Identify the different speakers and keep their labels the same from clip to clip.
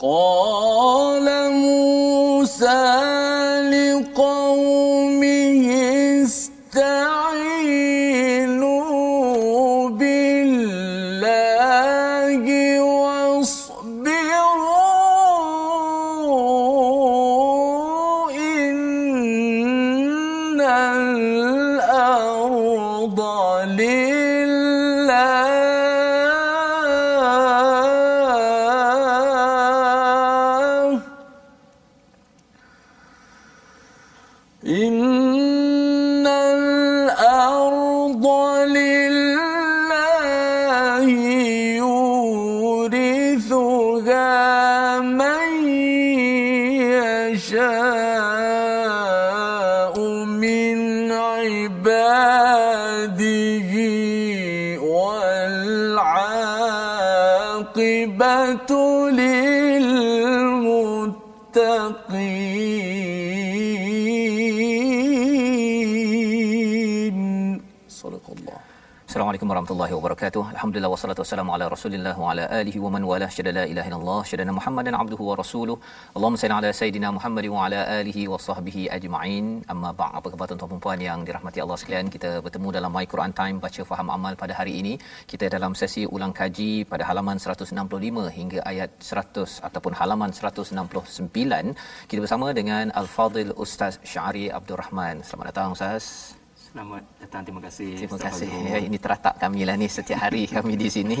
Speaker 1: قال موسى لقومه
Speaker 2: Assalamualaikum warahmatullahi wabarakatuh. Alhamdulillah wassalatu wassalamu ala Rasulillah wa ala alihi wa man wala syada la ilaha illallah syada Muhammadan abduhu wa rasuluh. Allahumma salli ala sayidina Muhammad wa ala alihi wa sahbihi ajma'in. Amma ba'd. Apa khabar tuan-tuan dan puan yang dirahmati Allah sekalian? Kita bertemu dalam My Quran Time baca faham amal pada hari ini. Kita dalam sesi ulang kaji pada halaman 165 hingga ayat 100 ataupun halaman 169. Kita bersama dengan Al-Fadil Ustaz Syari Abdul Rahman. Selamat datang Ustaz.
Speaker 3: Selamat datang. Terima kasih.
Speaker 2: Terima
Speaker 3: Ustaz
Speaker 2: kasih.
Speaker 3: Fazrul.
Speaker 2: Ya, ini teratak kami lah ni setiap hari kami di sini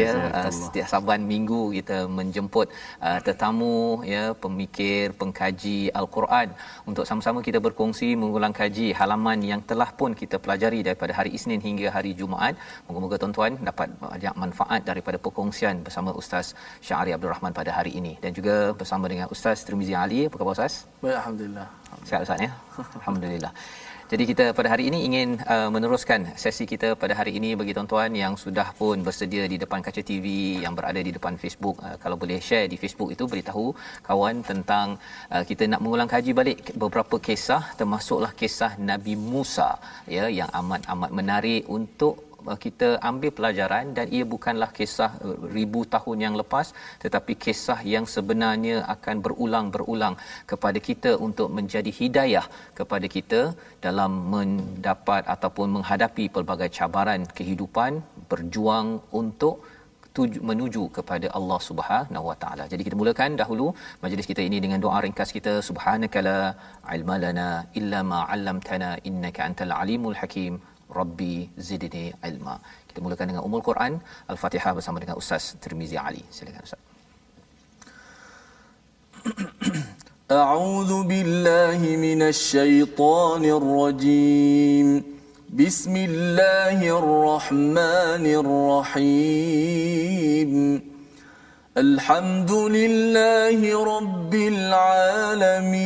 Speaker 2: ya uh, setiap Saban minggu kita menjemput uh, tetamu ya pemikir pengkaji al-Quran untuk sama-sama kita berkongsi mengulang kaji halaman yang telah pun kita pelajari daripada hari Isnin hingga hari Jumaat. Moga-moga tuan-tuan dapat banyak manfaat daripada perkongsian bersama Ustaz Syahri Abdul Rahman pada hari ini dan juga bersama dengan Ustaz Tirmizi Ali. Apa khabar Ustaz?
Speaker 1: Baik, Alhamdulillah
Speaker 2: Sihat Ustaz ya. Alhamdulillah. Jadi kita pada hari ini ingin uh, meneruskan sesi kita pada hari ini bagi tuan-tuan yang sudah pun bersedia di depan kaca TV yang berada di depan Facebook. Uh, kalau boleh share di Facebook itu beritahu kawan tentang uh, kita nak mengulang kaji balik beberapa kisah termasuklah kisah Nabi Musa ya yang amat amat menarik untuk kita ambil pelajaran dan ia bukanlah kisah uh, ribu tahun yang lepas tetapi kisah yang sebenarnya akan berulang-berulang kepada kita untuk menjadi hidayah kepada kita dalam mendapat ataupun menghadapi pelbagai cabaran kehidupan berjuang untuk tuju, menuju kepada Allah Subhanahu Wa Taala. Jadi kita mulakan dahulu majlis kita ini dengan doa ringkas kita subhanakala ilma lana illa ma 'allamtana innaka antal alimul hakim. Rabbi zidni ilma. Kita mulakan dengan Ummul Quran Al-Fatihah bersama dengan Ustaz Tirmizi Ali. Silakan Ustaz.
Speaker 1: أعوذ بالله من الشيطان الرجيم بسم الله الرحمن الرحيم الحمد لله رب العالمين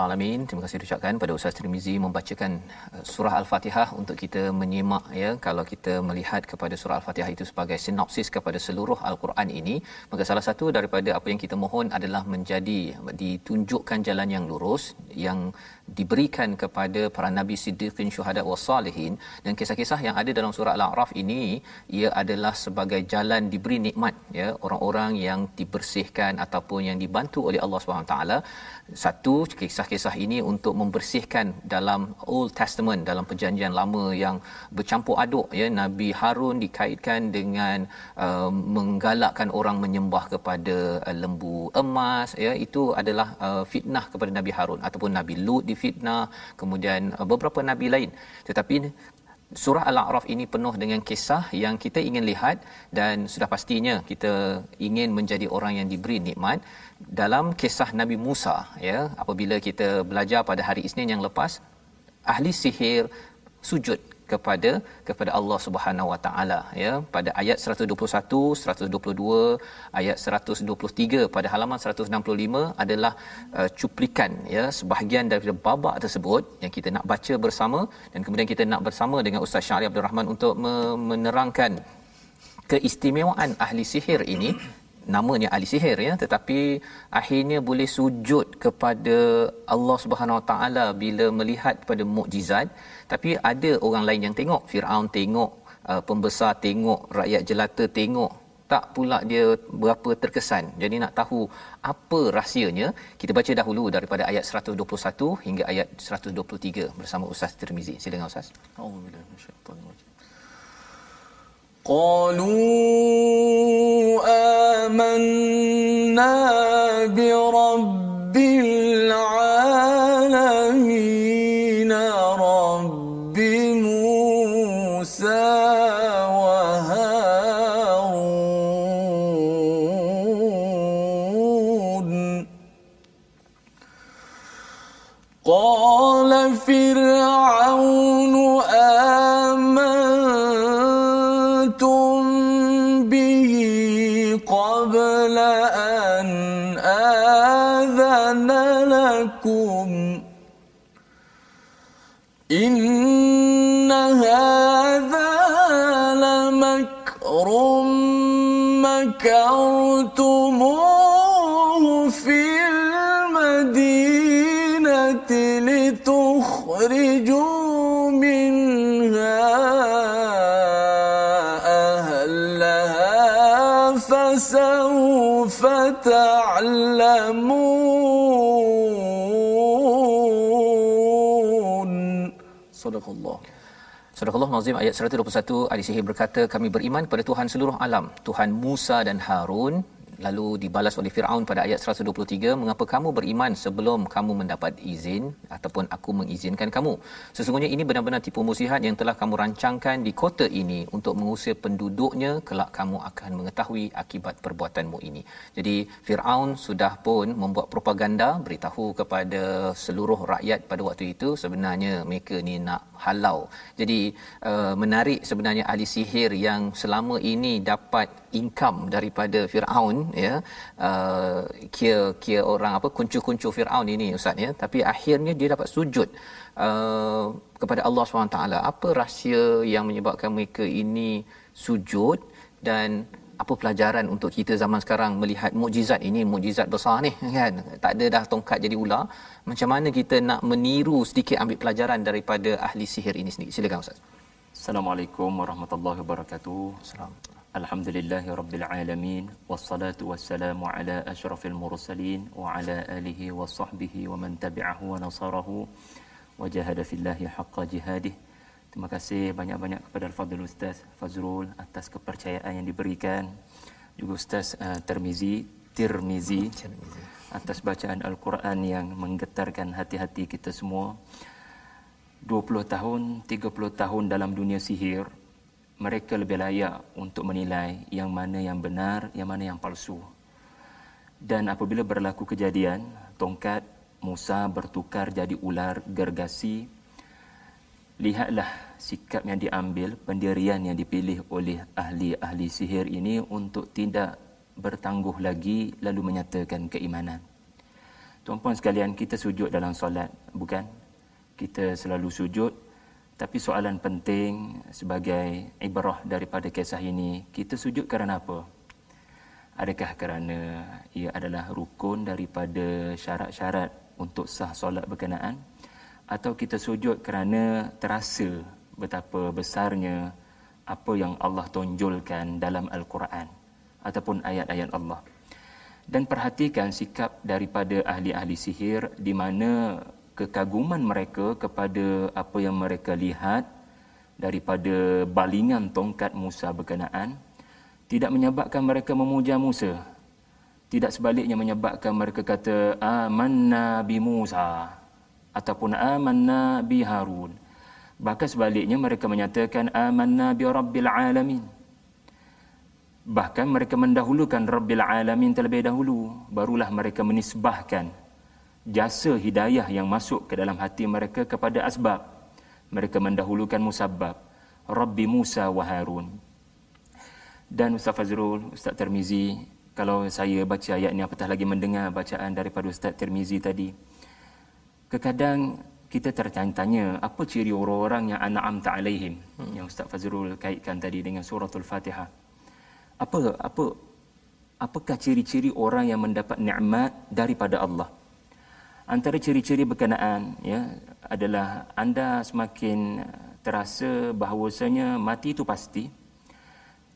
Speaker 2: Rabbal alamin. Terima kasih diucapkan pada Ustaz Tirmizi membacakan uh, surah Al-Fatihah untuk kita menyimak ya. Kalau kita melihat kepada surah Al-Fatihah itu sebagai sinopsis kepada seluruh Al-Quran ini, maka salah satu daripada apa yang kita mohon adalah menjadi ditunjukkan jalan yang lurus yang diberikan kepada para nabi siddiqin syuhada was salihin dan kisah-kisah yang ada dalam surah Al-A'raf ini ia adalah sebagai jalan diberi nikmat ya. Orang-orang yang dibersihkan ataupun yang dibantu oleh Allah Subhanahu taala. Satu kisah-kisah ini untuk membersihkan dalam Old Testament dalam perjanjian lama yang bercampur aduk ya. Nabi Harun dikaitkan dengan uh, menggalakkan orang menyembah kepada uh, lembu emas ya. Itu adalah uh, fitnah kepada Nabi Harun ataupun Nabi Lut difitnah kemudian uh, beberapa nabi lain. Tetapi surah Al-A'raf ini penuh dengan kisah yang kita ingin lihat dan sudah pastinya kita ingin menjadi orang yang diberi nikmat. Dalam kisah Nabi Musa ya apabila kita belajar pada hari Isnin yang lepas ahli sihir sujud kepada kepada Allah Subhanahu Wa Taala ya. Pada ayat 121 122 ayat 123 pada halaman 165 adalah uh, cuplikan ya sebahagian daripada babak tersebut yang kita nak baca bersama dan kemudian kita nak bersama dengan Ustaz Syahri Abdul Rahman untuk menerangkan keistimewaan ahli sihir ini namanya ahli sihir ya. Tetapi akhirnya boleh sujud kepada Allah Subhanahu Wa Taala bila melihat pada mukjizat. Tapi ada orang lain yang tengok Firaun tengok uh, pembesar tengok rakyat jelata tengok. Tak pula dia berapa terkesan. Jadi nak tahu apa rahsianya kita baca dahulu daripada ayat 121 hingga ayat 123 bersama Ustaz Tirmizi. Silakan Ustaz. Alhamdulillah
Speaker 1: قالوا آمنا برب العالمين. لتخرجوا منها أهلها فسوف تعلمون صدق الله
Speaker 2: Surah Allah Nazim ayat 121 Ahli Sihir berkata kami beriman kepada Tuhan seluruh alam Tuhan Musa dan Harun lalu dibalas oleh Firaun pada ayat 123 mengapa kamu beriman sebelum kamu mendapat izin ataupun aku mengizinkan kamu? Sesungguhnya ini benar-benar tipu muslihat yang telah kamu rancangkan di kota ini untuk mengusir penduduknya. Kelak kamu akan mengetahui akibat perbuatanmu ini. Jadi Firaun sudah pun membuat propaganda beritahu kepada seluruh rakyat pada waktu itu sebenarnya mereka ni nak halau. Jadi uh, menarik sebenarnya ahli sihir yang selama ini dapat income daripada Firaun ya. Uh, kira kira orang apa kuncu-kuncu Firaun ini ustaz ya. Tapi akhirnya dia dapat sujud uh, kepada Allah SWT apa rahsia yang menyebabkan mereka ini sujud dan apa pelajaran untuk kita zaman sekarang melihat mukjizat ini? Mukjizat besar ni kan? Tak ada dah tongkat jadi ular. Macam mana kita nak meniru sedikit ambil pelajaran daripada ahli sihir ini sendiri? Silakan ustaz.
Speaker 3: Assalamualaikum warahmatullahi wabarakatuh.
Speaker 2: Assalamualaikum.
Speaker 3: Wassalatu wassalamu ala asyrafil mursalin wa ala alihi wa sahbihi wa man tabi'ahu wa nasarahu wa jahada fillahi haqqa jihadih. Terima kasih banyak-banyak kepada Al-Fadhil Ustaz Fazrul atas kepercayaan yang diberikan. Juga Ustaz uh, Termizi, Tirmizi atas bacaan Al-Quran yang menggetarkan hati-hati kita semua. 20 tahun, 30 tahun dalam dunia sihir, mereka lebih layak untuk menilai yang mana yang benar, yang mana yang palsu. Dan apabila berlaku kejadian, tongkat Musa bertukar jadi ular gergasi, lihatlah sikap yang diambil, pendirian yang dipilih oleh ahli-ahli sihir ini untuk tidak bertangguh lagi lalu menyatakan keimanan. Tuan-puan sekalian, kita sujud dalam solat, bukan? Kita selalu sujud, tapi soalan penting sebagai ibrah daripada kisah ini, kita sujud kerana apa? Adakah kerana ia adalah rukun daripada syarat-syarat untuk sah solat berkenaan? Atau kita sujud kerana terasa betapa besarnya apa yang Allah tonjolkan dalam Al-Quran ataupun ayat-ayat Allah? Dan perhatikan sikap daripada ahli-ahli sihir di mana kekaguman mereka kepada apa yang mereka lihat daripada balingan tongkat Musa berkenaan tidak menyebabkan mereka memuja Musa tidak sebaliknya menyebabkan mereka kata amanna bi Musa ataupun amanna bi Harun Bahkan sebaliknya mereka menyatakan amanna bi rabbil alamin. Bahkan mereka mendahulukan rabbil alamin terlebih dahulu, barulah mereka menisbahkan jasa hidayah yang masuk ke dalam hati mereka kepada asbab. Mereka mendahulukan musabab. Rabbi Musa wa Harun. Dan Ustaz Fazrul, Ustaz Termizi, kalau saya baca ayat ini apatah lagi mendengar bacaan daripada Ustaz Termizi tadi. Kekadang kita tertanya-tanya apa ciri orang-orang yang an'am ta'alaihim hmm. yang Ustaz Fazrul kaitkan tadi dengan suratul Fatihah. Apa apa apakah ciri-ciri orang yang mendapat nikmat daripada Allah? Antara ciri-ciri berkenaan ya adalah anda semakin terasa bahawasanya mati itu pasti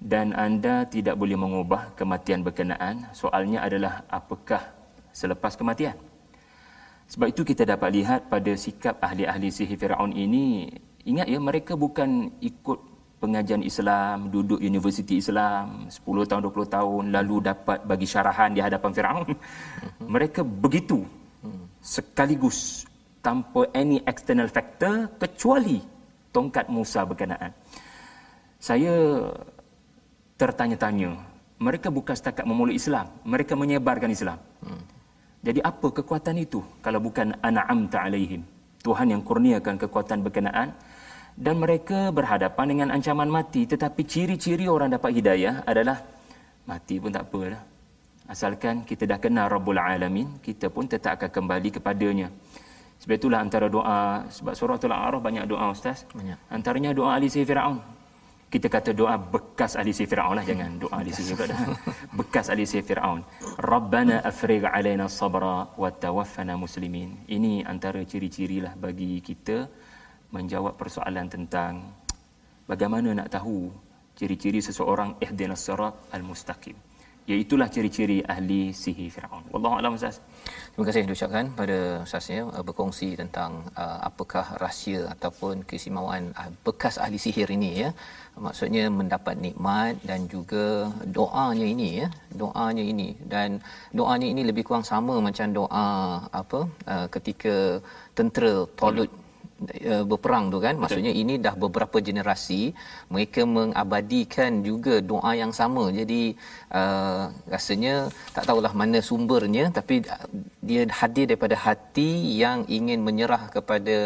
Speaker 3: dan anda tidak boleh mengubah kematian berkenaan. Soalnya adalah apakah selepas kematian? Sebab itu kita dapat lihat pada sikap ahli-ahli sihir Firaun ini, ingat ya mereka bukan ikut pengajian Islam, duduk universiti Islam 10 tahun 20 tahun lalu dapat bagi syarahan di hadapan Firaun. mereka begitu sekaligus tanpa any external factor kecuali tongkat Musa berkenaan. Saya tertanya-tanya, mereka bukan setakat memeluk Islam, mereka menyebarkan Islam. Hmm. Jadi apa kekuatan itu kalau bukan an'amta alaihim? Tuhan yang kurniakan kekuatan berkenaan dan mereka berhadapan dengan ancaman mati tetapi ciri-ciri orang dapat hidayah adalah mati pun tak apa dah. Asalkan kita dah kenal Rabbul Alamin, kita pun tetap akan kembali kepadanya. Sebab itulah antara doa, sebab surah Al-A'raf banyak doa Ustaz. Banyak. Antaranya doa Ali Sayyid Fir'aun kita kata doa bekas ahli si Fir'aun lah jangan doa ahli si Fir'aun bekas ahli si Fir'aun Rabbana afriq alaina sabra wa tawaffana muslimin ini antara ciri-ciri lah bagi kita menjawab persoalan tentang bagaimana nak tahu ciri-ciri seseorang ihdinas sirat al-mustaqim Iaitulah ciri-ciri ahli sihir Firaun. Wallahu a'lam Ustaz.
Speaker 2: Terima kasih diucapkan pada Ustaz ya berkongsi tentang uh, apakah rahsia ataupun keistimewaan uh, bekas ahli sihir ini ya. Maksudnya mendapat nikmat dan juga doanya ini ya. Doanya ini dan doanya ini lebih kurang sama macam doa apa uh, ketika tentera Talut uh, berperang tu kan? Maksudnya Betul. ini dah beberapa generasi mereka mengabadikan juga doa yang sama. Jadi uh, rasanya tak tahulah mana sumbernya tapi uh, dia hadir daripada hati yang ingin menyerah kepada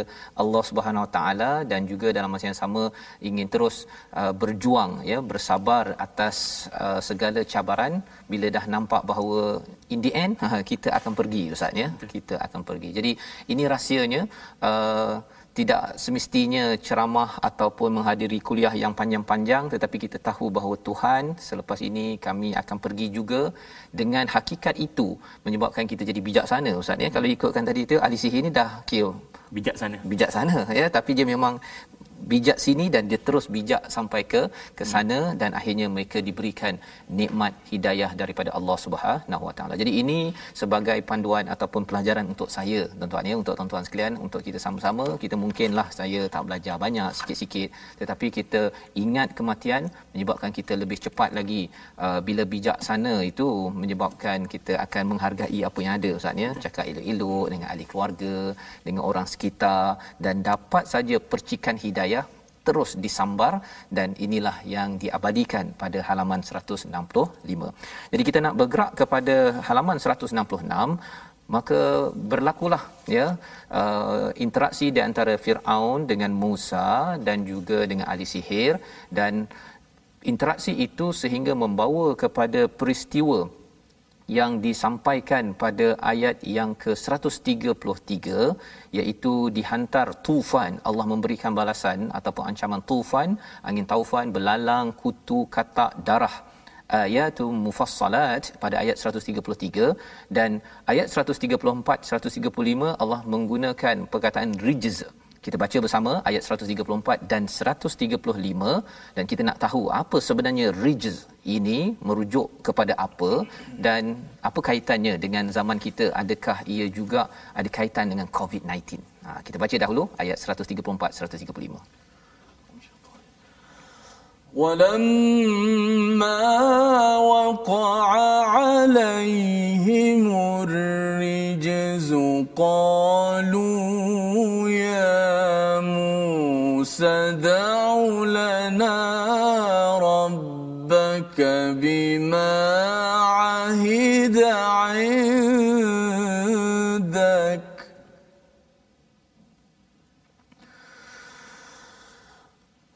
Speaker 2: Allah Subhanahu Wa Taala dan juga dalam masa yang sama ingin terus uh, berjuang ya bersabar atas uh, segala cabaran. Bila dah nampak bahawa in the end kita akan pergi ustaz ya. Kita akan pergi. Jadi ini rahsianya uh, tidak semestinya ceramah ataupun menghadiri kuliah yang panjang-panjang tetapi kita tahu bahawa Tuhan selepas ini kami akan pergi juga dengan hakikat itu menyebabkan kita jadi bijaksana ustaz ya. Kalau ikutkan tadi itu ahli sihir ni dah kira
Speaker 3: bijaksana
Speaker 2: bijaksana ya. Tapi dia memang bijak sini dan dia terus bijak sampai ke ke sana hmm. dan akhirnya mereka diberikan nikmat hidayah daripada Allah Subhanahu Wa Taala. Jadi ini sebagai panduan ataupun pelajaran untuk saya tuan-tuan ya untuk tuan-tuan sekalian untuk kita sama-sama kita mungkinlah saya tak belajar banyak sikit-sikit tetapi kita ingat kematian menyebabkan kita lebih cepat lagi uh, bila bijak sana itu menyebabkan kita akan menghargai apa yang ada ustaz ya cakap elok-elok dengan ahli keluarga dengan orang sekitar dan dapat saja percikan hidayah terus disambar dan inilah yang diabadikan pada halaman 165. Jadi kita nak bergerak kepada halaman 166 maka berlakulah ya uh, interaksi di antara Firaun dengan Musa dan juga dengan ahli sihir dan interaksi itu sehingga membawa kepada peristiwa yang disampaikan pada ayat yang ke-133 iaitu dihantar tufan. Allah memberikan balasan ataupun ancaman tufan angin taufan belalang kutu katak darah. Ayatu mufassalat pada ayat 133 dan ayat 134 135 Allah menggunakan perkataan rijz kita baca bersama ayat 134 dan 135 dan kita nak tahu apa sebenarnya rijz ini merujuk kepada apa dan apa kaitannya dengan zaman kita adakah ia juga ada kaitan dengan covid-19 ha, kita baca dahulu ayat 134 135
Speaker 1: ولما وقع عليهم الرجز قالوا لنا ربك بما عهد عندك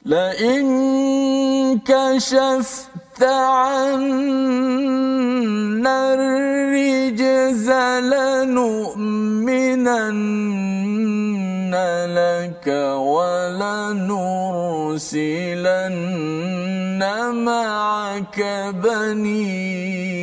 Speaker 1: لئن كشفت عنا الرجز لنؤمنن لك لنرسلن معك بني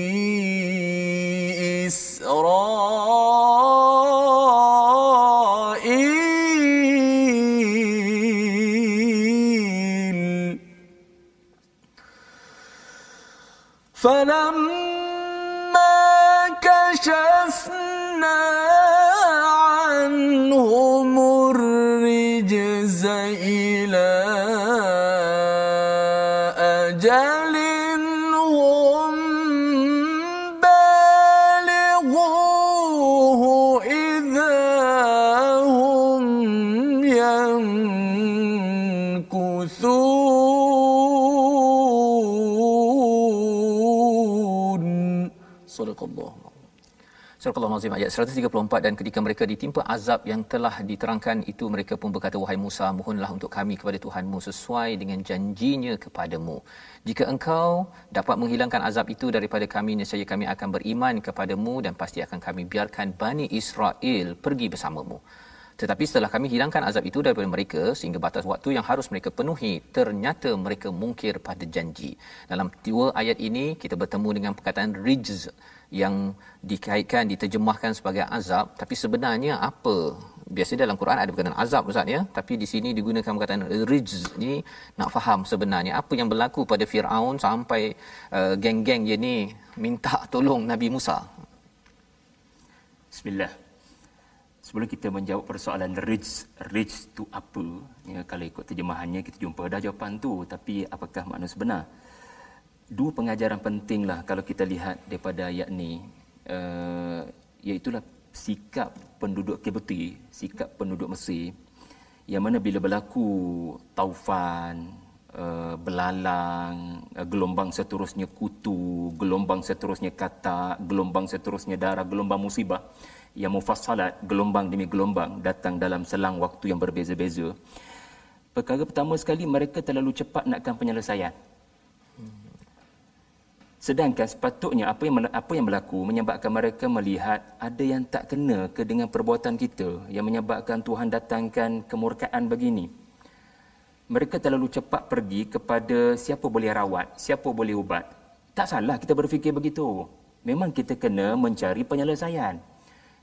Speaker 2: Surah Al-Azim ayat 134 dan ketika mereka ditimpa azab yang telah diterangkan itu mereka pun berkata wahai Musa mohonlah untuk kami kepada Tuhanmu sesuai dengan janjinya kepadamu. Jika engkau dapat menghilangkan azab itu daripada kami nescaya kami akan beriman kepadamu dan pasti akan kami biarkan Bani Israel pergi bersamamu tetapi setelah kami hilangkan azab itu daripada mereka sehingga batas waktu yang harus mereka penuhi ternyata mereka mungkir pada janji. Dalam dua ayat ini kita bertemu dengan perkataan rijz yang dikaitkan diterjemahkan sebagai azab. Tapi sebenarnya apa? Biasa dalam Quran ada perkataan azab ustaz ya? Tapi di sini digunakan perkataan rijz ni nak faham sebenarnya apa yang berlaku pada Firaun sampai uh, geng-geng dia ni minta tolong Nabi Musa.
Speaker 3: Bismillah Sebelum kita menjawab persoalan rijz rijz tu apa? Ya kalau ikut terjemahannya kita jumpa dah jawapan tu. Tapi apakah makna sebenar? Dua pengajaran penting lah kalau kita lihat daripada ayat ni. Uh, iaitulah sikap penduduk Kibti, sikap penduduk Mesir. Yang mana bila berlaku taufan, uh, belalang, uh, gelombang seterusnya kutu, gelombang seterusnya kata, gelombang seterusnya darah, gelombang musibah yang mufassalat, gelombang demi gelombang datang dalam selang waktu yang berbeza-beza. Perkara pertama sekali mereka terlalu cepat nakkan penyelesaian. Sedangkan sepatutnya apa yang apa yang berlaku menyebabkan mereka melihat ada yang tak kena ke dengan perbuatan kita yang menyebabkan Tuhan datangkan kemurkaan begini. Mereka terlalu cepat pergi kepada siapa boleh rawat, siapa boleh ubat. Tak salah kita berfikir begitu. Memang kita kena mencari penyelesaian.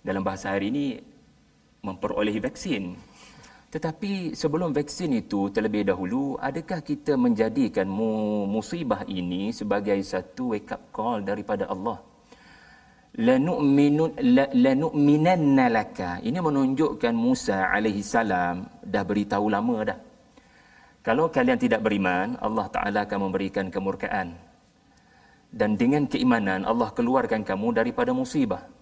Speaker 3: Dalam bahasa hari ini memperolehi vaksin tetapi sebelum vaksin itu terlebih dahulu, adakah kita menjadikan musibah ini sebagai satu wake up call daripada Allah? Lanu'minanna laka. Ini menunjukkan Musa alaihi salam dah beritahu lama dah. Kalau kalian tidak beriman, Allah Ta'ala akan memberikan kemurkaan. Dan dengan keimanan, Allah keluarkan kamu daripada musibah.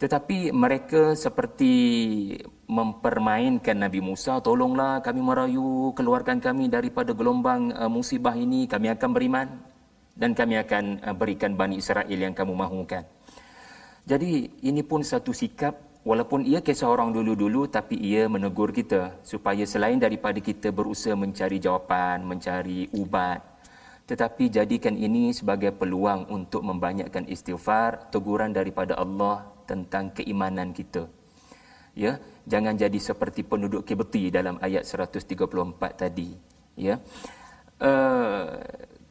Speaker 3: Tetapi mereka seperti mempermainkan Nabi Musa, tolonglah kami merayu, keluarkan kami daripada gelombang uh, musibah ini, kami akan beriman dan kami akan uh, berikan Bani Israel yang kamu mahukan. Jadi ini pun satu sikap walaupun ia kisah orang dulu-dulu tapi ia menegur kita supaya selain daripada kita berusaha mencari jawapan, mencari ubat tetapi jadikan ini sebagai peluang untuk membanyakkan istighfar, teguran daripada Allah tentang keimanan kita. Ya, jangan jadi seperti penduduk Kibti dalam ayat 134 tadi. Ya. Uh,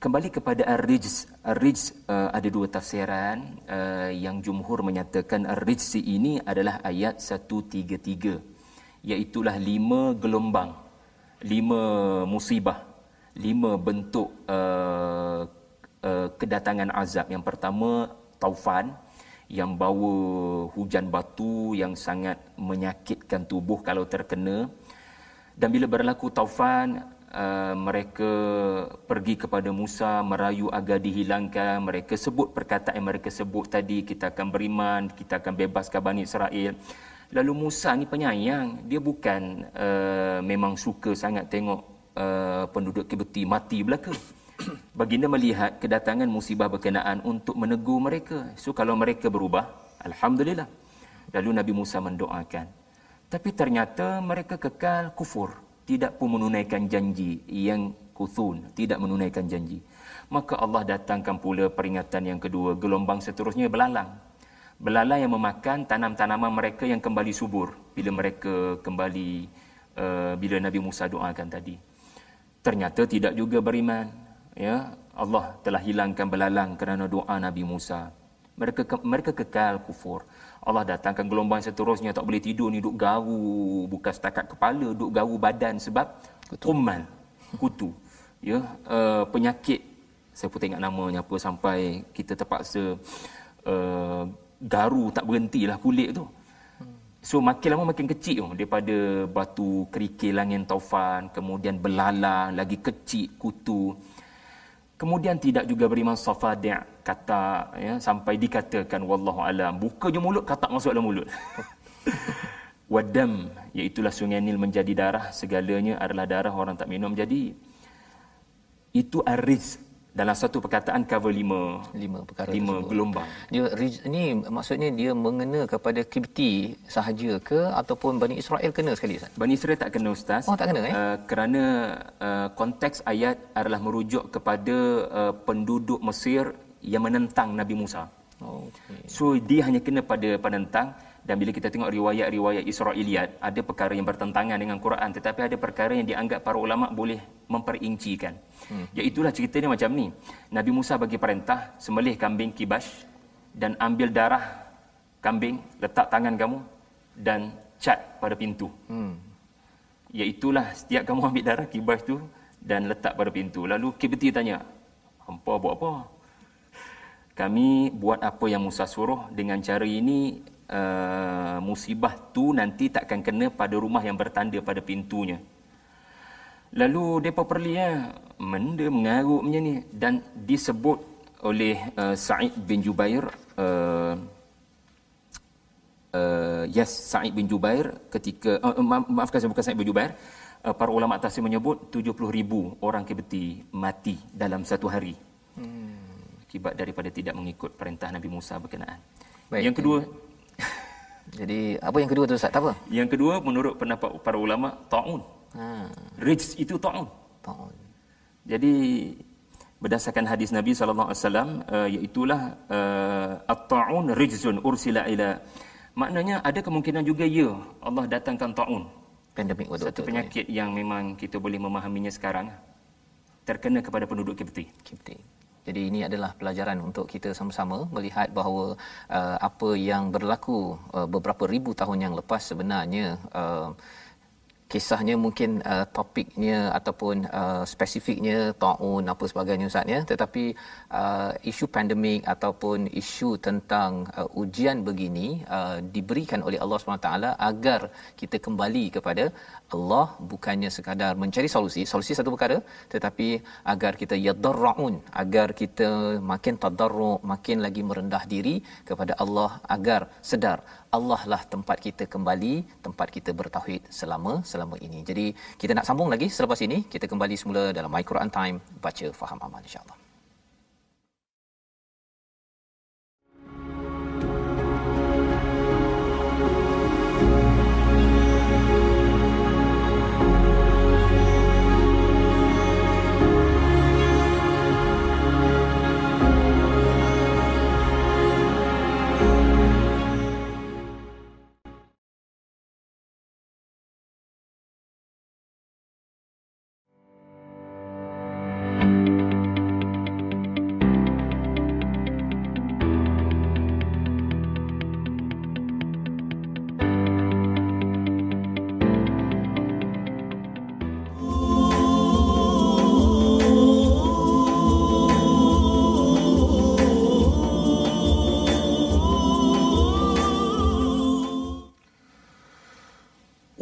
Speaker 3: kembali kepada ar-rijz. Ar-rijz uh, ada dua tafsiran uh, yang jumhur menyatakan ar-rijz ini adalah ayat 133 iaitu lima gelombang, lima musibah, lima bentuk uh, uh, kedatangan azab. Yang pertama taufan, yang bawa hujan batu yang sangat menyakitkan tubuh kalau terkena. Dan bila berlaku taufan uh, mereka pergi kepada Musa merayu agar dihilangkan. Mereka sebut perkataan mereka sebut tadi kita akan beriman kita akan bebaskan Bani Israel. Lalu Musa ni penyayang. Dia bukan uh, memang suka sangat tengok uh, penduduk Kibti mati belaka. Baginda melihat kedatangan musibah berkenaan untuk menegur mereka. So kalau mereka berubah, alhamdulillah. Lalu Nabi Musa mendoakan. Tapi ternyata mereka kekal kufur, tidak pun menunaikan janji yang kuthun, tidak menunaikan janji. Maka Allah datangkan pula peringatan yang kedua, gelombang seterusnya belalang belalang yang memakan tanam-tanaman mereka yang kembali subur bila mereka kembali uh, bila Nabi Musa doakan tadi. Ternyata tidak juga beriman. Ya, Allah telah hilangkan belalang kerana doa Nabi Musa. Mereka ke, mereka kekal kufur. Allah datangkan gelombang seterusnya tak boleh tidur ni duk garu bukan setakat kepala duk garu badan sebab kuman kutu ya uh, penyakit saya pun tengok namanya apa sampai kita terpaksa uh, garu tak berhentilah kulit tu. So makin lama makin kecil tu daripada batu kerikil angin taufan, kemudian belalang, lagi kecil kutu. Kemudian tidak juga beriman safadi' kata ya sampai dikatakan wallahu alam. Buka je mulut kata masuk dalam mulut. Wadam iaitu sungai Nil menjadi darah segalanya adalah darah orang tak minum. Jadi itu ariz dalam satu perkataan cover lima
Speaker 2: lima perkara
Speaker 3: lima
Speaker 2: tersebut.
Speaker 3: gelombang
Speaker 2: dia ini maksudnya dia mengena kepada Kibti sahaja ke ataupun Bani Israel kena sekali Ustaz
Speaker 3: Bani Israel tak kena ustaz
Speaker 2: Oh, tak kena, eh?
Speaker 3: uh, kerana uh, konteks ayat adalah merujuk kepada uh, penduduk Mesir yang menentang Nabi Musa
Speaker 2: oh, okay.
Speaker 3: so dia hanya kena pada penentang dan bila kita tengok riwayat-riwayat Israiliyat ada perkara yang bertentangan dengan Quran tetapi ada perkara yang dianggap para ulama boleh memperincikan. Hmm. iaitulah ceritanya macam ni. Nabi Musa bagi perintah sembelih kambing kibas dan ambil darah kambing letak tangan kamu dan cat pada pintu. Hmm. iaitulah setiap kamu ambil darah kibas tu dan letak pada pintu. Lalu Kibti tanya hampa buat apa? Kami buat apa yang Musa suruh dengan cara ini uh, musibah tu nanti takkan kena pada rumah yang bertanda pada pintunya. Lalu depa perli ya, menda mengarut macam ni dan disebut oleh uh, Sa'id bin Jubair uh, uh, yes Sa'id bin Jubair ketika uh, ma- maafkan saya bukan Sa'id bin Jubair uh, para ulama tafsir menyebut 70,000 orang Kibti mati dalam satu hari. Hmm. Akibat daripada tidak mengikut perintah Nabi Musa berkenaan.
Speaker 2: Baik.
Speaker 3: Yang kedua
Speaker 2: jadi apa yang kedua tu Ustaz tak apa
Speaker 3: Yang kedua menurut pendapat para ulama taun.
Speaker 2: ha
Speaker 3: Rijs itu taun.
Speaker 2: taun
Speaker 3: Jadi berdasarkan hadis Nabi sallallahu alaihi wasallam iaitu uh, at-taun rijzun ursila ila maknanya ada kemungkinan juga ya Allah datangkan taun
Speaker 2: pandemik waktu
Speaker 3: satu penyakit yang memang kita boleh memahaminya sekarang terkena kepada penduduk Kipti.
Speaker 2: Kipti. Jadi ini adalah pelajaran untuk kita sama-sama melihat bahawa uh, apa yang berlaku uh, beberapa ribu tahun yang lepas sebenarnya uh, kisahnya mungkin uh, topiknya ataupun uh, spesifiknya taun apa sebagainya Ustaz ya. Tetapi uh, isu pandemik ataupun isu tentang uh, ujian begini uh, diberikan oleh Allah SWT agar kita kembali kepada Allah bukannya sekadar mencari solusi. Solusi satu perkara tetapi agar kita yadarraun agar kita makin tadarru makin lagi merendah diri kepada Allah agar sedar Allah lah tempat kita kembali tempat kita bertauhid selama selama ini. Jadi kita nak sambung lagi selepas ini. Kita kembali semula dalam My Quran Time baca faham amal insyaallah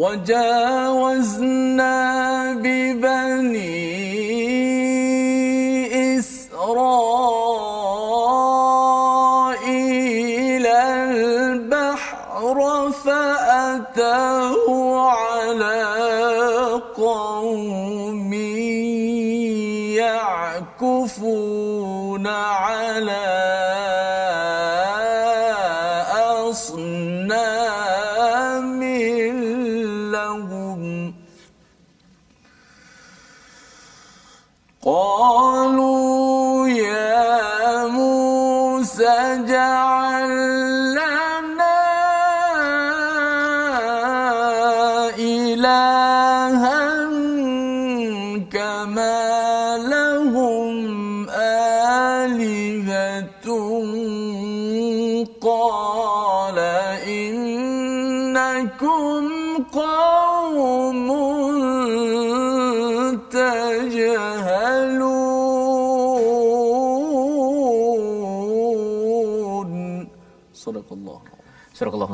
Speaker 1: وجاوزنا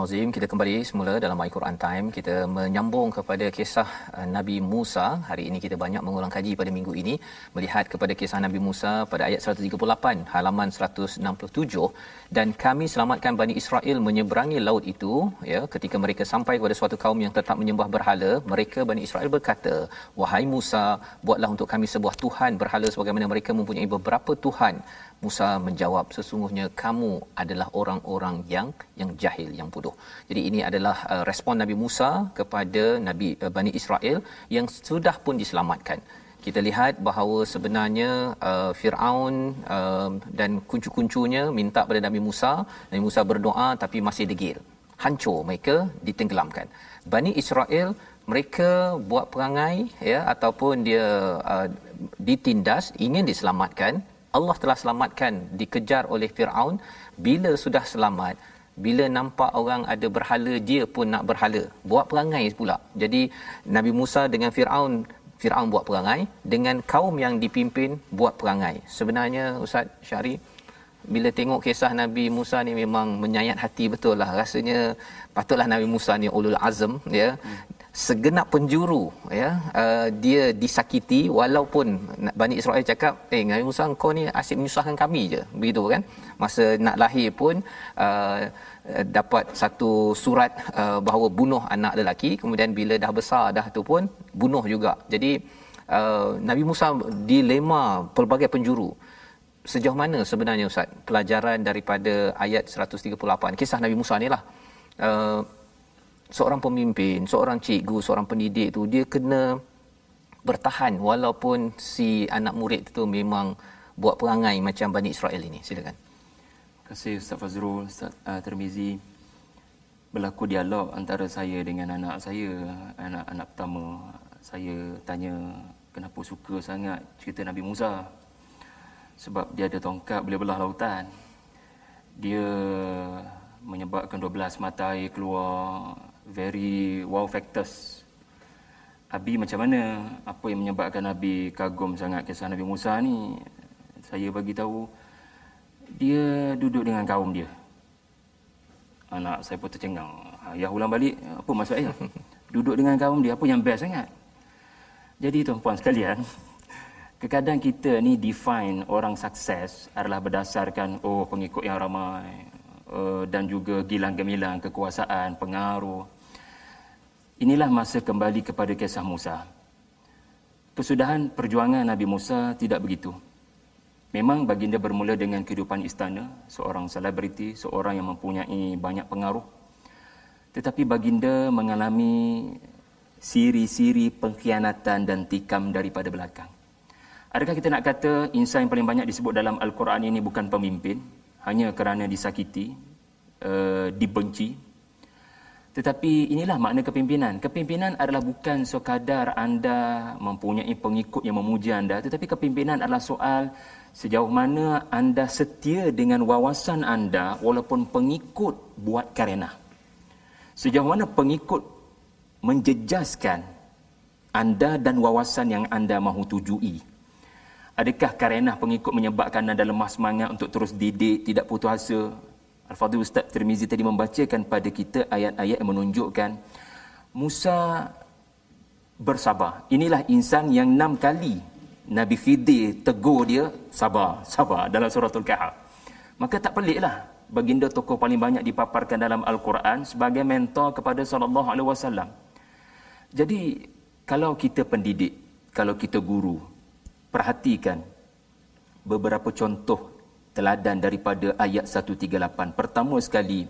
Speaker 2: Al-Nazim kita kembali semula dalam Al-Quran Time. Kita menyambung kepada kisah uh, Nabi Musa. Hari ini kita banyak mengulang kaji pada minggu ini melihat kepada kisah Nabi Musa pada ayat 138 halaman 167 dan kami selamatkan Bani Israel menyeberangi laut itu ya ketika mereka sampai kepada suatu kaum yang tetap menyembah berhala mereka Bani Israel berkata wahai Musa buatlah untuk kami sebuah tuhan berhala sebagaimana mereka mempunyai beberapa tuhan Musa menjawab sesungguhnya kamu adalah orang-orang yang yang jahil yang bodoh. Jadi ini adalah uh, respon Nabi Musa kepada Nabi uh, Bani Israel yang sudah pun diselamatkan. Kita lihat bahawa sebenarnya uh, Firaun uh, dan kuncu-kuncunya minta pada Nabi Musa, Nabi Musa berdoa tapi masih degil. Hancur mereka ditenggelamkan. Bani Israel mereka buat perangai ya ataupun dia uh, ditindas ingin diselamatkan. Allah telah selamatkan dikejar oleh Firaun. Bila sudah selamat bila nampak orang ada berhala dia pun nak berhala. Buat perangai pula. Jadi Nabi Musa dengan Firaun Firaun buat perangai dengan kaum yang dipimpin buat perangai. Sebenarnya Ustaz Syari bila tengok kisah Nabi Musa ni memang menyayat hati betul lah. Rasanya patutlah Nabi Musa ni ulul azm ya. hmm segenap penjuru ya uh, dia disakiti walaupun Bani Israel cakap eh Nabi Musa kau ni asyik menyusahkan kami je. Begitu kan? Masa nak lahir pun uh, dapat satu surat uh, bahawa bunuh anak lelaki. Kemudian bila dah besar dah tu pun bunuh juga. Jadi uh, Nabi Musa dilema pelbagai penjuru. Sejauh mana sebenarnya ustaz pelajaran daripada ayat 138 kisah Nabi Musa ni lah. Uh, seorang pemimpin, seorang cikgu, seorang pendidik tu dia kena bertahan walaupun si anak murid tu memang buat perangai macam Bani Israel ini. Silakan.
Speaker 3: Terima kasih Ustaz Fazrul, Ustaz uh, Termizi. Berlaku dialog antara saya dengan anak saya, anak-anak pertama. Saya tanya kenapa suka sangat cerita Nabi Musa. Sebab dia ada tongkat boleh belah lautan. Dia menyebabkan 12 mata air keluar very wow factors. Abi macam mana? Apa yang menyebabkan Abi kagum sangat kisah Nabi Musa ni? Saya bagi tahu dia duduk dengan kaum dia. Anak saya pun tercengang. Ya ulang balik, apa maksud ayah? Duduk dengan kaum dia, apa yang best sangat? Jadi tuan-puan sekalian, kadang kita ni define orang sukses adalah berdasarkan oh pengikut yang ramai uh, dan juga gilang gemilang kekuasaan, pengaruh. Inilah masa kembali kepada kisah Musa. Kesudahan perjuangan Nabi Musa tidak begitu. Memang baginda bermula dengan kehidupan istana, seorang selebriti, seorang yang mempunyai banyak pengaruh. Tetapi baginda mengalami siri-siri pengkhianatan dan tikam daripada belakang. Adakah kita nak kata insan yang paling banyak disebut dalam Al-Quran ini bukan pemimpin, hanya kerana disakiti, uh, dibenci, tetapi inilah makna kepimpinan. Kepimpinan adalah bukan sekadar anda mempunyai pengikut yang memuji anda, tetapi kepimpinan adalah soal sejauh mana anda setia dengan wawasan anda walaupun pengikut buat karena. Sejauh mana pengikut menjejaskan anda dan wawasan yang anda mahu tujui. Adakah karena pengikut menyebabkan anda lemah semangat untuk terus didik, tidak putus asa, Al-Fadhil Ustaz Tirmizi tadi membacakan pada kita ayat-ayat yang menunjukkan Musa bersabar. Inilah insan yang enam kali Nabi Khidir tegur dia sabar, sabar dalam surah Al-Kahf. Maka tak peliklah baginda tokoh paling banyak dipaparkan dalam Al-Quran sebagai mentor kepada sallallahu alaihi wasallam. Jadi kalau kita pendidik, kalau kita guru, perhatikan beberapa contoh teladan daripada ayat 138. Pertama sekali,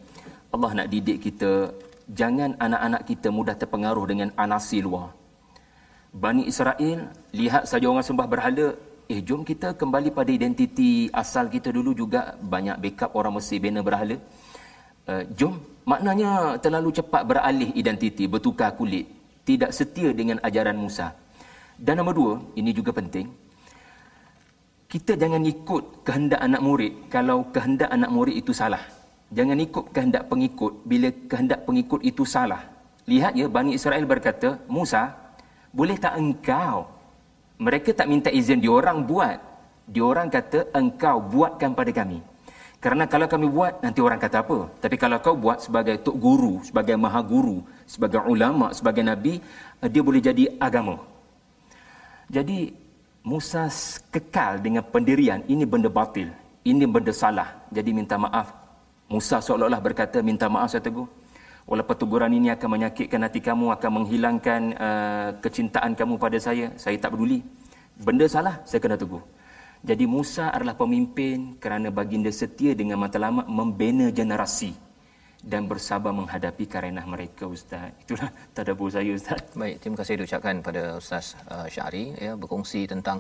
Speaker 3: Allah nak didik kita jangan anak-anak kita mudah terpengaruh dengan anasi luar. Bani Israel lihat saja orang sembah berhala, eh jom kita kembali pada identiti asal kita dulu juga banyak backup orang Mesir bina berhala. Uh, jom maknanya terlalu cepat beralih identiti, bertukar kulit, tidak setia dengan ajaran Musa. Dan nombor dua, ini juga penting, kita jangan ikut kehendak anak murid kalau kehendak anak murid itu salah. Jangan ikut kehendak pengikut bila kehendak pengikut itu salah. Lihat ya, Bani Israel berkata, Musa, boleh tak engkau? Mereka tak minta izin diorang buat. Diorang kata, engkau buatkan pada kami. Kerana kalau kami buat, nanti orang kata apa? Tapi kalau kau buat sebagai tok guru, sebagai maha guru, sebagai ulama, sebagai nabi, dia boleh jadi agama. Jadi, Musa kekal dengan pendirian ini benda batil ini benda salah. Jadi minta maaf. Musa seolah-olah berkata minta maaf saya teguh. Walaupun teguran ini akan menyakitkan hati kamu akan menghilangkan uh, kecintaan kamu pada saya saya tak peduli. Benda salah saya kena teguh. Jadi Musa adalah pemimpin kerana baginda setia dengan matlamat membina generasi dan bersabar menghadapi karenah mereka ustaz. Itulah tadabbur saya ustaz.
Speaker 2: Baik terima kasih diucapkan pada ustaz uh, Syari ya berkongsi tentang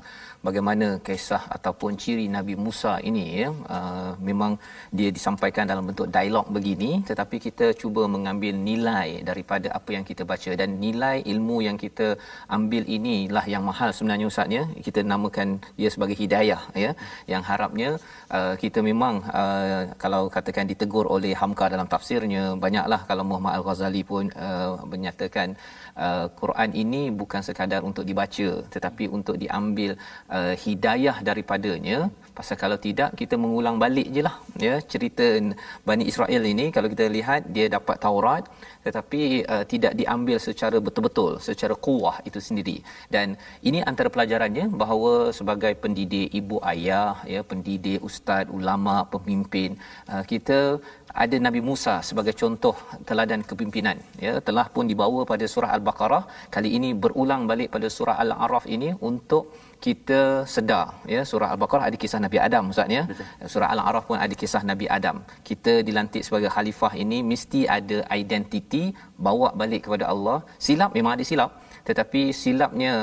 Speaker 2: bagaimana kisah ataupun ciri Nabi Musa ini ya. Uh, memang dia disampaikan dalam bentuk dialog begini tetapi kita cuba mengambil nilai daripada apa yang kita baca. Dan nilai ilmu yang kita ambil inilah yang mahal sebenarnya ustaznya kita namakan dia sebagai hidayah ya. Yang harapnya uh, kita memang uh, kalau katakan ditegur oleh Hamka dalam tafsir tafsirnya banyaklah. Kalau Muhammad Al-Ghazali pun uh, menyatakan uh, Quran ini bukan sekadar untuk dibaca tetapi untuk diambil uh, hidayah daripadanya. Pasal kalau tidak kita mengulang balik je lah ya cerita Bani Israel ini. Kalau kita lihat dia dapat Taurat tetapi uh, tidak diambil secara betul-betul secara kuah itu sendiri. Dan ini antara pelajarannya bahawa sebagai pendidik ibu ayah ya pendidik ustaz ulama pemimpin uh, kita ada Nabi Musa sebagai contoh teladan kepimpinan ya telah pun dibawa pada surah al-baqarah. Kali ini berulang balik pada surah al-araf ini untuk kita sedar ya. Surah al-baqarah ada kisah Nabi Adam ustaz ya. Surah al-araf pun ada kisah Nabi Adam. Kita dilantik sebagai khalifah ini mesti ada identiti bawa balik kepada Allah. Silap memang ada silap. Tetapi silapnya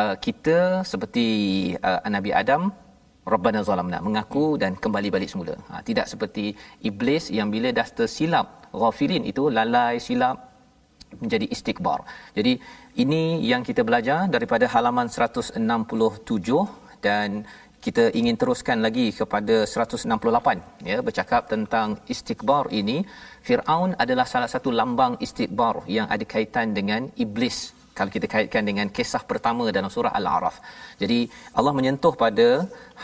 Speaker 2: uh, kita seperti uh, Nabi Adam Rabbana zalamna mengaku dan kembali balik semula. Ha, tidak seperti iblis yang bila dah tersilap ghafilin itu lalai silap menjadi istikbar. Jadi ini yang kita belajar daripada halaman 167 dan kita ingin teruskan lagi kepada 168 ya bercakap tentang istikbar ini Firaun adalah salah satu lambang istikbar yang ada kaitan dengan iblis kalau kita kaitkan dengan kisah pertama dalam surah Al-A'raf. Jadi Allah menyentuh pada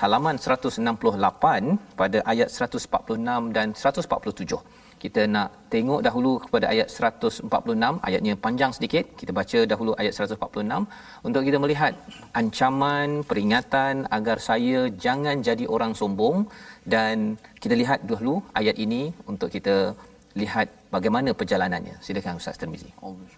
Speaker 2: halaman 168 pada ayat 146 dan 147. Kita nak tengok dahulu kepada ayat 146, ayatnya panjang sedikit. Kita baca dahulu ayat 146 untuk kita melihat ancaman, peringatan agar saya jangan jadi orang sombong dan kita lihat dahulu ayat ini untuk kita lihat bagaimana perjalanannya. Silakan Ustaz Tirmizi. Allah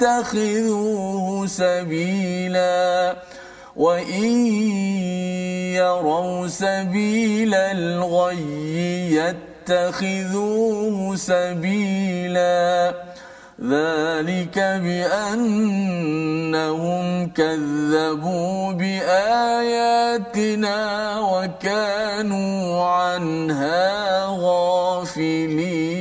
Speaker 1: يتخذوه سبيلا وإن يروا سبيل الغي يتخذوه سبيلا ذلك بأنهم كذبوا بآياتنا وكانوا عنها غافلين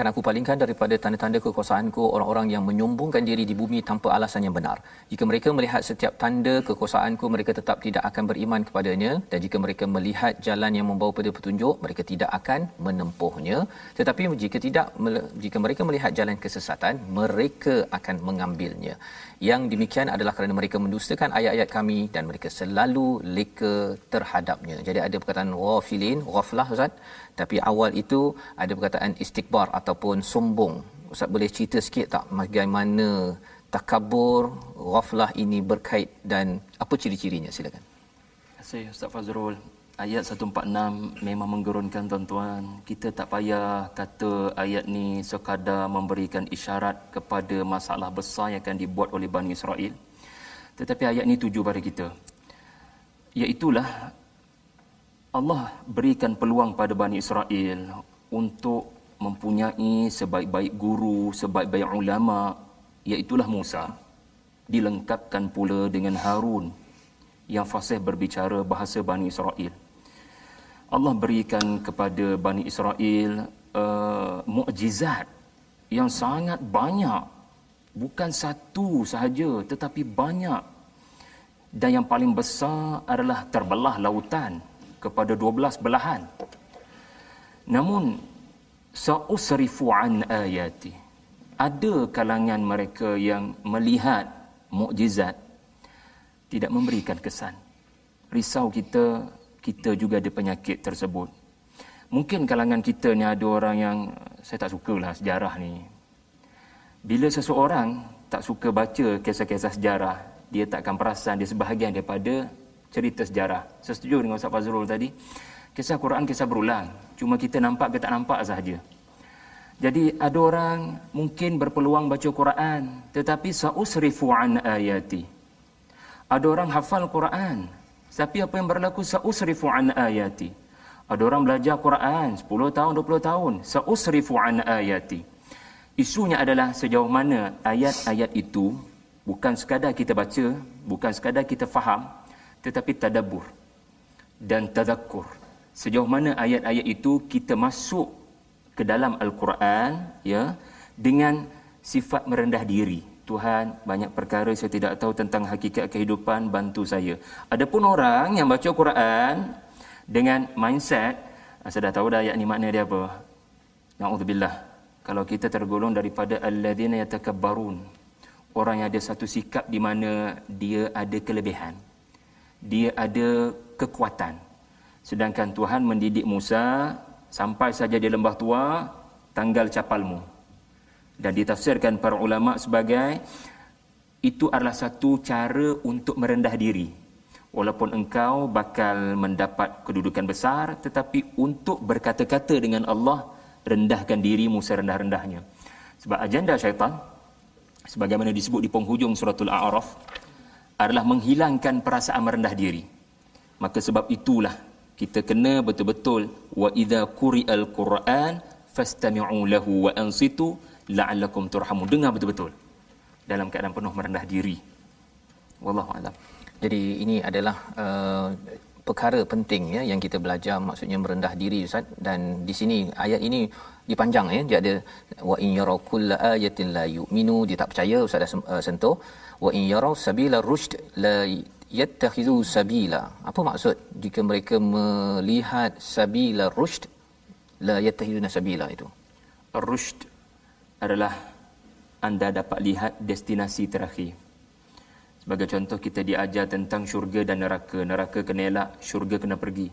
Speaker 2: akan aku palingkan daripada tanda-tanda kekuasaanku orang-orang yang menyombongkan diri di bumi tanpa alasan yang benar. Jika mereka melihat setiap tanda kekuasaanku, mereka tetap tidak akan beriman kepadanya. Dan jika mereka melihat jalan yang membawa pada petunjuk, mereka tidak akan menempuhnya. Tetapi jika tidak, jika mereka melihat jalan kesesatan, mereka akan mengambilnya. Yang demikian adalah kerana mereka mendustakan ayat-ayat kami dan mereka selalu leka terhadapnya. Jadi ada perkataan ghafilin, ghaflah Ustaz. Tapi awal itu ada perkataan istikbar ataupun sombong. Ustaz boleh cerita sikit tak bagaimana takabur, ghaflah ini berkait dan apa ciri-cirinya silakan.
Speaker 3: Terima kasih Ustaz Fazrul. Ayat 146 memang menggerunkan tuan-tuan. Kita tak payah kata ayat ni sekadar memberikan isyarat kepada masalah besar yang akan dibuat oleh Bani Israel. Tetapi ayat ni tuju pada kita. Iaitulah Allah berikan peluang pada Bani Israel untuk mempunyai sebaik-baik guru, sebaik-baik ulama, iaitulah Musa. Dilengkapkan pula dengan Harun yang fasih berbicara bahasa Bani Israel. Allah berikan kepada Bani Israel uh, mukjizat yang sangat banyak. Bukan satu sahaja tetapi banyak. Dan yang paling besar adalah terbelah lautan kepada 12 belahan. Namun sausrifu an ayati. Ada kalangan mereka yang melihat mukjizat tidak memberikan kesan. Risau kita kita juga ada penyakit tersebut. Mungkin kalangan kita ni ada orang yang saya tak sukalah sejarah ni. Bila seseorang tak suka baca kisah-kisah sejarah, dia takkan perasan dia sebahagian daripada cerita sejarah. Saya setuju dengan Ustaz Fazrul tadi. Kisah Quran kisah berulang. Cuma kita nampak ke tak nampak sahaja. Jadi ada orang mungkin berpeluang baca Quran tetapi sausrifu an ayati. Ada orang hafal Quran tapi apa yang berlaku sausrifu an ayati. Ada orang belajar Quran 10 tahun 20 tahun sausrifu an ayati. Isunya adalah sejauh mana ayat-ayat itu bukan sekadar kita baca, bukan sekadar kita faham, tetapi tadabbur dan tadakkur. Sejauh mana ayat-ayat itu kita masuk ke dalam al-Quran ya dengan sifat merendah diri. Tuhan, banyak perkara saya tidak tahu tentang hakikat kehidupan, bantu saya. Adapun orang yang baca Quran dengan mindset, ah, saya dah tahu dah ayat ni makna dia apa. Nauzubillah. Kalau kita tergolong daripada alladzina yatakabbarun, orang yang ada satu sikap di mana dia ada kelebihan dia ada kekuatan. Sedangkan Tuhan mendidik Musa sampai saja di lembah tua tanggal capalmu. Dan ditafsirkan para ulama sebagai itu adalah satu cara untuk merendah diri. Walaupun engkau bakal mendapat kedudukan besar tetapi untuk berkata-kata dengan Allah rendahkan dirimu serendah-rendahnya. Sebab agenda syaitan sebagaimana disebut di penghujung suratul A'raf adalah menghilangkan perasaan merendah diri. Maka sebab itulah kita kena betul-betul wa idza quri'al Qur'an fastami'u lahu wa ansitu la'allakum turhamun. Dengar betul-betul. Dalam keadaan penuh merendah diri. Wallahu a'lam.
Speaker 2: Jadi ini adalah uh, perkara penting ya yang kita belajar maksudnya merendah diri Ustaz. Dan di sini ayat ini dipanjang ya. Dia ada wa in yarakul ayatin la yu'minu. Dia tak percaya Ustaz dah uh, sentuh. Wa in yarau sabila rushd la yattakhizu sabila. Apa maksud? Jika mereka melihat sabila rushd la yattakhizuna sabila itu.
Speaker 3: Rushd adalah anda dapat lihat destinasi terakhir sebagai contoh kita diajar tentang syurga dan neraka neraka kena elak syurga kena pergi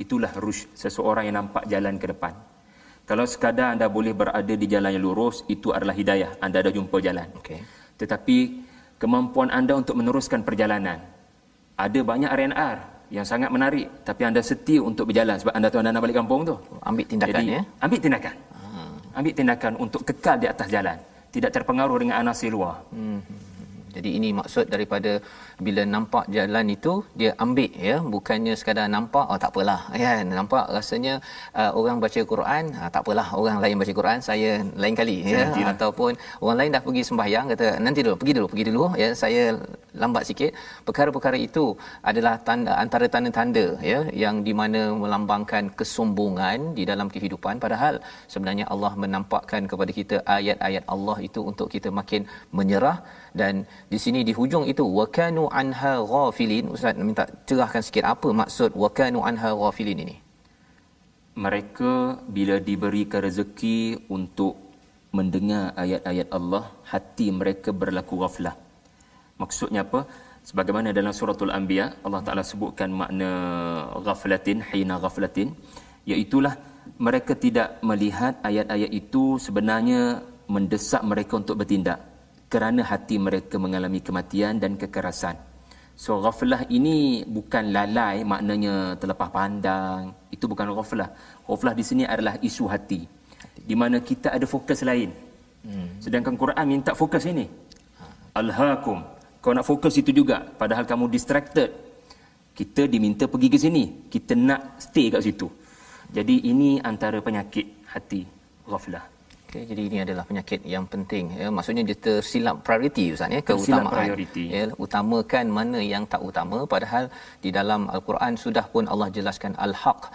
Speaker 3: itulah rushd seseorang yang nampak jalan ke depan kalau sekadar anda boleh berada di jalan yang lurus itu adalah hidayah anda dah jumpa jalan okay. tetapi kemampuan anda untuk meneruskan perjalanan. Ada banyak RNR yang sangat menarik tapi anda setia untuk berjalan sebab anda tahu anda nak balik kampung tu.
Speaker 2: Ambil tindakan
Speaker 3: Jadi,
Speaker 2: ya.
Speaker 3: Ambil tindakan. Hmm. Ambil tindakan untuk kekal di atas jalan. Tidak terpengaruh dengan anasir luar. Hmm.
Speaker 2: Jadi ini maksud daripada bila nampak jalan itu dia ambil ya. Bukannya sekadar nampak oh tak apalah. Kan nampak rasanya uh, orang baca Quran uh, tak apalah orang lain baca Quran saya lain kali. Ya Nanti ataupun orang lain dah pergi sembahyang kata nanti dulu pergi dulu pergi dulu. Ya saya lambat sikit. Perkara-perkara itu adalah tanda antara tanda-tanda ya yang di mana melambangkan kesombongan di dalam kehidupan. Padahal sebenarnya Allah menampakkan kepada kita ayat-ayat Allah itu untuk kita makin menyerah. Dan di sini di hujung itu wakanu anha ghafilin. Ustaz minta cerahkan sikit apa maksud wakanu anha ghafilin ini?
Speaker 3: Mereka bila diberikan rezeki untuk mendengar ayat-ayat Allah hati mereka berlaku ghaflah. Maksudnya apa? Sebagaimana dalam suratul anbiya Allah Taala sebutkan makna ghaflatin hina ghaflatin. Iaitu mereka tidak melihat ayat-ayat itu sebenarnya mendesak mereka untuk bertindak kerana hati mereka mengalami kematian dan kekerasan. So ghaflah ini bukan lalai maknanya terlepas pandang. Itu bukan ghaflah. Ghaflah di sini adalah isu hati. Di mana kita ada fokus lain. Hmm. Sedangkan Quran minta fokus ini. Alhaakum. Kau nak fokus itu juga padahal kamu distracted. Kita diminta pergi ke sini. Kita nak stay kat situ. Jadi ini antara penyakit hati ghaflah.
Speaker 2: Okay, jadi ini adalah penyakit yang penting. Ya. Maksudnya dia tersilap prioriti Ustaz ya, keutamaan. Ya, utamakan mana yang tak utama padahal di dalam al-Quran sudah pun Allah jelaskan al-haq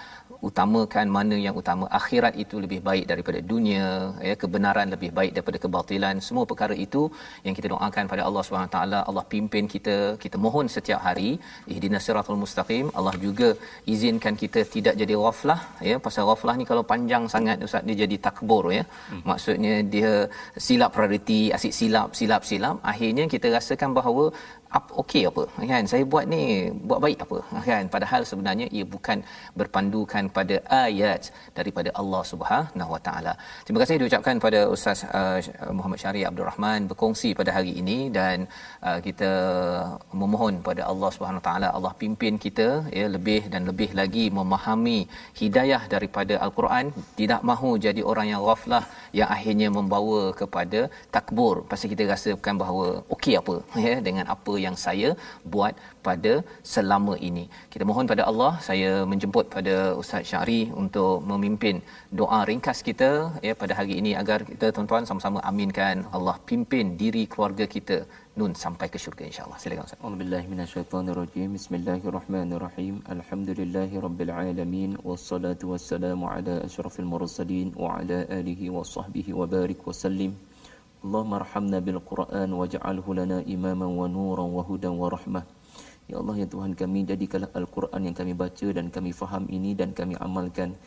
Speaker 2: utamakan mana yang utama. Akhirat itu lebih baik daripada dunia ya kebenaran lebih baik daripada kebatilan. Semua perkara itu yang kita doakan pada Allah Subhanahu taala Allah pimpin kita kita mohon setiap hari. Ihdinas siratal mustaqim. Allah juga izinkan kita tidak jadi ghaflah ya pasal ghaflah ni kalau panjang sangat ustaz dia jadi takbur ya. Hmm. maksudnya dia silap prioriti asyik silap silap silap. Akhirnya kita rasakan bahawa apa okey apa kan? Saya buat ni buat baik apa kan? Padahal sebenarnya ia bukan berpandukan pada ayat daripada Allah Subhanahu Wa Taala. Terima kasih diucapkan pada Ustaz uh, Muhammad Syari Abdul Rahman berkongsi pada hari ini dan uh, kita memohon pada Allah Subhanahu Wa Taala Allah pimpin kita ya lebih dan lebih lagi memahami hidayah daripada al-Quran. Tidak mahu jadi orang yang ghaflah yang akhirnya membawa kepada takbur. Pasal kita rasakan bahawa okey apa ya dengan apa yang saya buat pada selama ini. Kita mohon pada Allah, saya menjemput pada Ustaz Syari untuk memimpin doa ringkas kita ya pada hari ini agar kita tuan-tuan sama-sama aminkan Allah pimpin diri keluarga kita nun sampai ke syurga insyaallah. Silakan ustaz.
Speaker 3: Alhamdulillah minasyaitonirrajim. Bismillahirrahmanirrahim. Alhamdulillahirabbil alamin. Wassalatu wassalamu ala asyrafil mursalin wa ala alihi washabbihi wa barik wa sallim Allahumma rahamna bil Quran waj'alhu lana imaman wa nuran wa hudan wa rahmah. Ya Allah ya Tuhan kami jadikanlah Al-Quran yang kami baca dan kami faham ini dan kami amalkan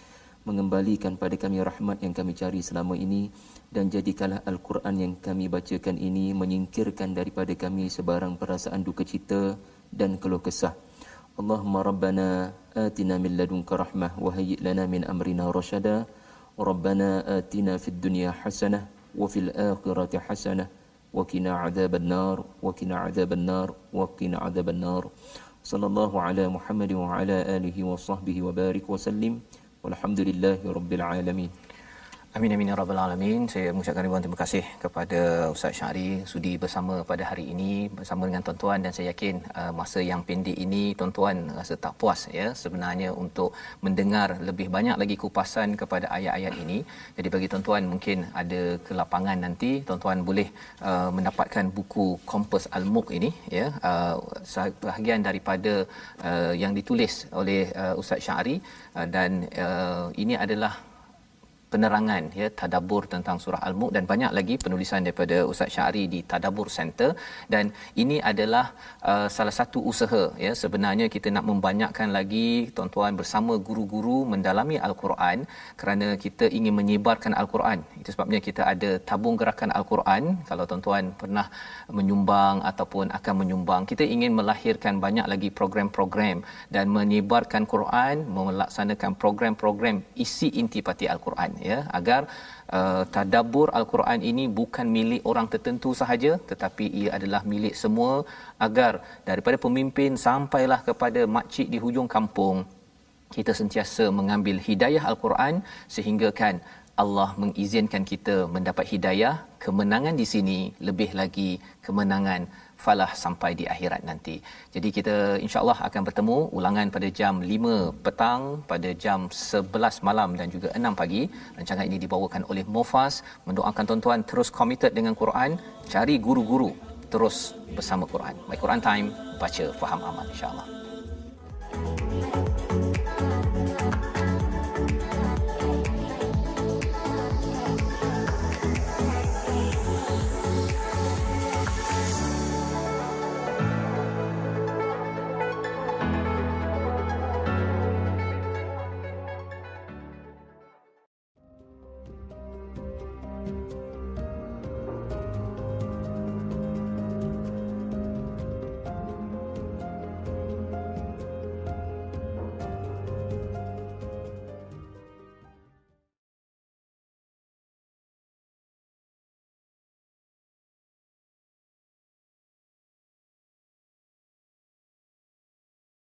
Speaker 3: mengembalikan pada kami rahmat yang kami cari selama ini dan jadikanlah Al-Quran yang kami bacakan ini menyingkirkan daripada kami sebarang perasaan duka cita dan keluh kesah. Allahumma rabbana atina min ladunka rahmah wa hayyi lana min amrina rashada. Rabbana atina fid dunya hasanah وفي الآخرة حسنة. وقنا عذاب النار وقنا عذاب النار وقنا عذاب النار. صلى الله على محمد وعلى آله وصحبه وبارك وسلم. والحمد لله رب العالمين.
Speaker 2: Amin amin ya rabbal alamin. Saya mengucapkan ribuan terima kasih kepada Ustaz Syari sudi bersama pada hari ini bersama dengan tuan-tuan dan saya yakin uh, masa yang pendek ini tuan-tuan rasa tak puas ya sebenarnya untuk mendengar lebih banyak lagi kupasan kepada ayat-ayat ini. Jadi bagi tuan-tuan mungkin ada kelapangan nanti tuan-tuan boleh uh, mendapatkan buku Kompas Al-Muq ini ya uh, bahagian daripada uh, yang ditulis oleh uh, Ustaz Syari uh, dan uh, ini adalah penerangan ya tadabbur tentang surah al-mulk dan banyak lagi penulisan daripada Ustaz Syari di Tadabbur Center. Dan ini adalah uh, salah satu usaha ya. Sebenarnya kita nak membanyakkan lagi tuan-tuan bersama guru-guru mendalami al-Quran kerana kita ingin menyebarkan al-Quran. Itu sebabnya kita ada tabung gerakan al-Quran. Kalau tuan-tuan pernah menyumbang ataupun akan menyumbang kita ingin melahirkan banyak lagi program-program dan menyebarkan Quran melaksanakan program-program isi intipati al-Quran ya agar uh, tadabbur al-Quran ini bukan milik orang tertentu sahaja tetapi ia adalah milik semua agar daripada pemimpin sampailah kepada makcik di hujung kampung kita sentiasa mengambil hidayah al-Quran sehingga kan Allah mengizinkan kita mendapat hidayah kemenangan di sini lebih lagi kemenangan falah sampai di akhirat nanti. Jadi kita insya-Allah akan bertemu ulangan pada jam 5 petang, pada jam 11 malam dan juga 6 pagi. Rancangan ini dibawakan oleh Mofas mendoakan tuan-tuan terus committed dengan Quran, cari guru-guru terus bersama Quran. My Quran Time, baca, faham, amal insya-Allah.